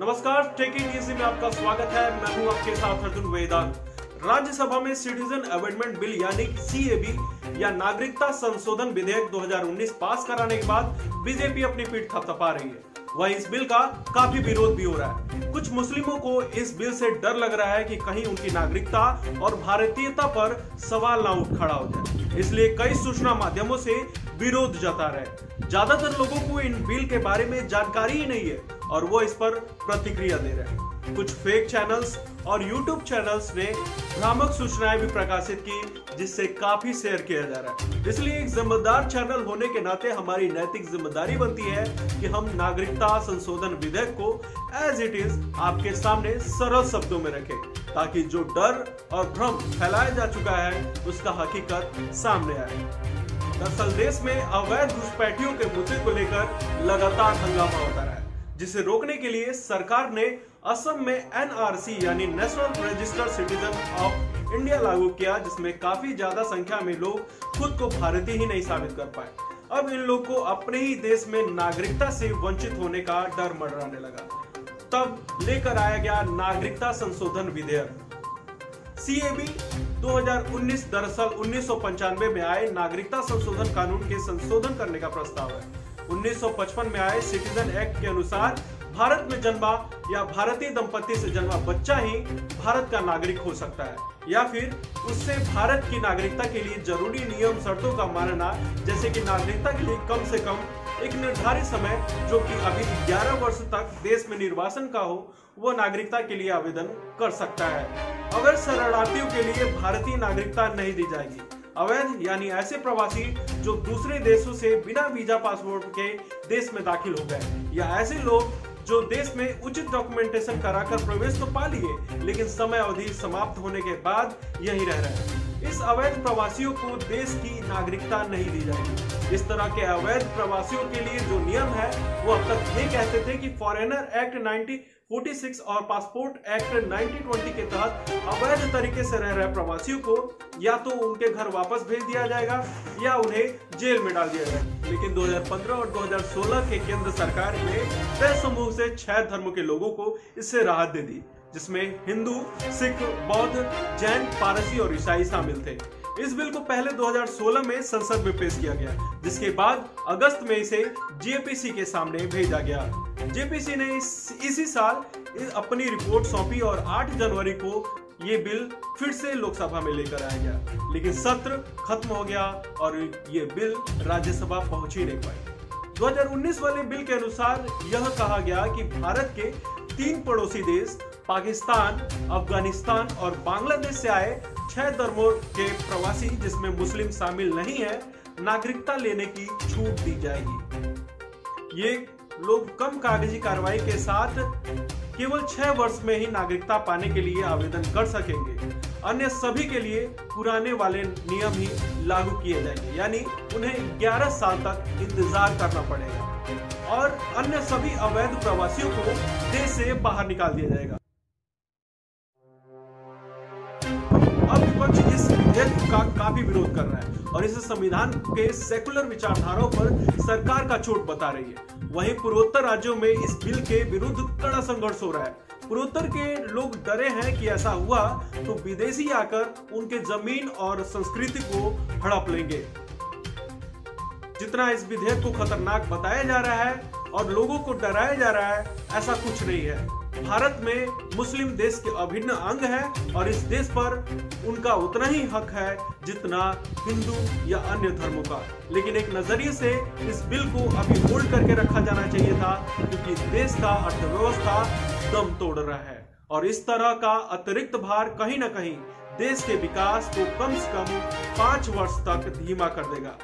नमस्कार taking easy में आपका स्वागत है। मैं हूँ आपके साथ अर्जुन वेदांत। राज्यसभा में सिटीजन अमेंडमेंट बिल यानी सीएबी या नागरिकता संशोधन विधेयक 2019 पास कराने के बाद बीजेपी अपनी पीठ थपथपा रही है। वह इस बिल का काफ़ी विरोध भी हो रहा है। कुछ मुस्लिमों को इस बिल से डर लग रहा है कि कहीं उनकी नागरिकता और भारतीयता पर सवाल ना उठ खड़ा हो जाए। इसलिए कई सूचना माध्यमों से विरोध जता रहे ज़्यादातर लोगों को इन बिल के बारे में जानकारी ही नहीं है। और वो इस पर प्रतिक्रिया दे रहे हैं। कुछ फेक चैनल्स और यूट्यूब चैनल्स ने भ्रामक सूचनाएँ भी प्रकाशित की, जिससे काफ़ी शेयर किया जा रहा है। इसलिए एक जिम्मेदार चैनल होने के नाते हमारी नैतिक ज़िम्मेदारी बनती है कि हम नागरिकता संशोधन विधेयक को एज इट इज़ आपके सामने सरल शब्दों में रखें, ताकि जो डर और भ्रम फैलाया जा चुका है, उसका हकीकत सामने आए। दरअसल देश में अवैध घुसपैठियों के मुद्दे को लेकर लगातार हंगामा होता रहा जिसे रोकने के लिए सरकार ने असम में एनआरसी यानी national registered citizen of India लागू किया, जिसमें काफ़ी ज़्यादा संख्या में लोग खुद को भारतीय ही नहीं साबित कर पाए। अब इन लोग को अपने ही देश में नागरिकता से वंचित होने का डर मंडराने लगा। तब लेकर आया गया नागरिकता संशोधन विधेयक। सीएबी 2019 दरअसल उन्नीस सौ पंचानवे में आए नागरिकता संशोधन कानून के संशोधन करने का प्रस्ताव है। 1955 में आए सिटीजन एक्ट के अनुसार भारत में जन्मा या भारतीय दंपति से जन्मा बच्चा ही भारत का नागरिक हो सकता है। या फिर उससे भारत की नागरिकता के लिए ज़रूरी नियम शर्तों का मानना, जैसे कि नागरिकता के लिए कम से कम एक निर्धारित समय, जो कि अभी 11 वर्ष तक देश में निर्वासन का हो वो नागरिकता के लिए आवेदन कर सकता है। अगर शरणार्थियों के लिए भारतीय नागरिकता नहीं दी जाएगी अवैध यानी ऐसे प्रवासी जो दूसरे देशों से बिना वीज़ा पासपोर्ट के देश में दाखिल हो गए। या ऐसे लोग जो देश में उचित डॉक्यूमेंटेशन कराकर प्रवेश तो पा लिए, लेकिन समय अवधि समाप्त होने के बाद यही रह रहे इस अवैध प्रवासियों को देश की नागरिकता नहीं दी जाएगी। इस तरह के अवैध प्रवासियों के लिए जो नियम है, वो अब तक ये कहते थे कि फॉरेनर एक्ट 1946 और पासपोर्ट एक्ट 1920 के तहत अवैध तरीके से रह रहे प्रवासियों को या तो उनके घर वापस भेज दिया जाएगा या उन्हें जेल में डाल दिया जाएगा। लेकिन 2015 और 2016 के केंद्र सरकार ने तय समूह से छह धर्मों के लोगों को इससे राहत दे दी, जिसमें हिंदू, सिख, बौद्ध, जैन, पारसी और ईसाई शामिल थे। इस बिल को पहले 2016 में संसद में पेश किया गया, जिसके बाद अगस्त में इसे जेपीसी के सामने भेजा गया। जेपीसी ने इस, इसी साल अपनी रिपोर्ट सौंपी और 8 जनवरी को ये बिल फिर से लोकसभा में लेकर आया गया। लेकिन सत्र खत्म हो गया और ये बिल राज्यसभा पहुँच ही नहीं पाई। 2019 वाले बिल के अनुसार यह कहा गया कि भारत के तीन पड़ोसी देश पाकिस्तान अफ़गानिस्तान और बांग्लादेश से आए छह धर्मों के प्रवासी जिसमें मुस्लिम शामिल नहीं है नागरिकता लेने की छूट दी जाएगी। ये लोग कम कागज़ी कार्रवाई के साथ केवल छह वर्ष में ही नागरिकता पाने के लिए आवेदन कर सकेंगे। अन्य सभी के लिए पुराने वाले नियम ही लागू किए जाएँगे। यानी उन्हें 11 साल तक इंतज़ार करना पड़ेगा। और अन्य सभी अवैध प्रवासियों को देश से बाहर निकाल दिया जाएगा। अब विपक्ष इस विधेयक का काफ़ी विरोध कर रहा है और इसे संविधान के सेकुलर विचारधाराओं पर सरकार का चोट बता रही है। वहीं पूर्वोत्तर राज्यों में इस बिल के विरुद्ध कड़ा संघर्ष हो रहा है। पूर्वोत्तर के लोग डरे हैं कि ऐसा हुआ तो विदेशी आकर उनके ज़मीन और संस्कृति को हड़प लेंगे। जितना इस विधेयक को खतरनाक बताया जा रहा है और लोगों को डराया जा रहा है, ऐसा कुछ नहीं है। भारत में मुस्लिम देश के अभिन्न अंग है और इस देश पर उनका उतना ही हक है जितना हिंदू या अन्य धर्मों का। लेकिन एक नज़रिए से इस बिल को अभी होल्ड करके रखा जाना चाहिए था, क्योंकि देश का अर्थव्यवस्था दम तोड़ रहा है। और इस तरह का अतिरिक्त भार कहीं ना कहीं देश के विकास को कम से कम पाँच वर्ष तक धीमा कर देगा।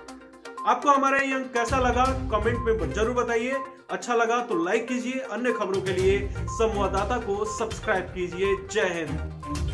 आपको हमारा ये अंक कैसा लगा कमेंट में ज़रूर बताइए। अच्छा लगा तो लाइक कीजिए। अन्य खबरों के लिए संवाददाता को सब्सक्राइब कीजिए। जय हिंद।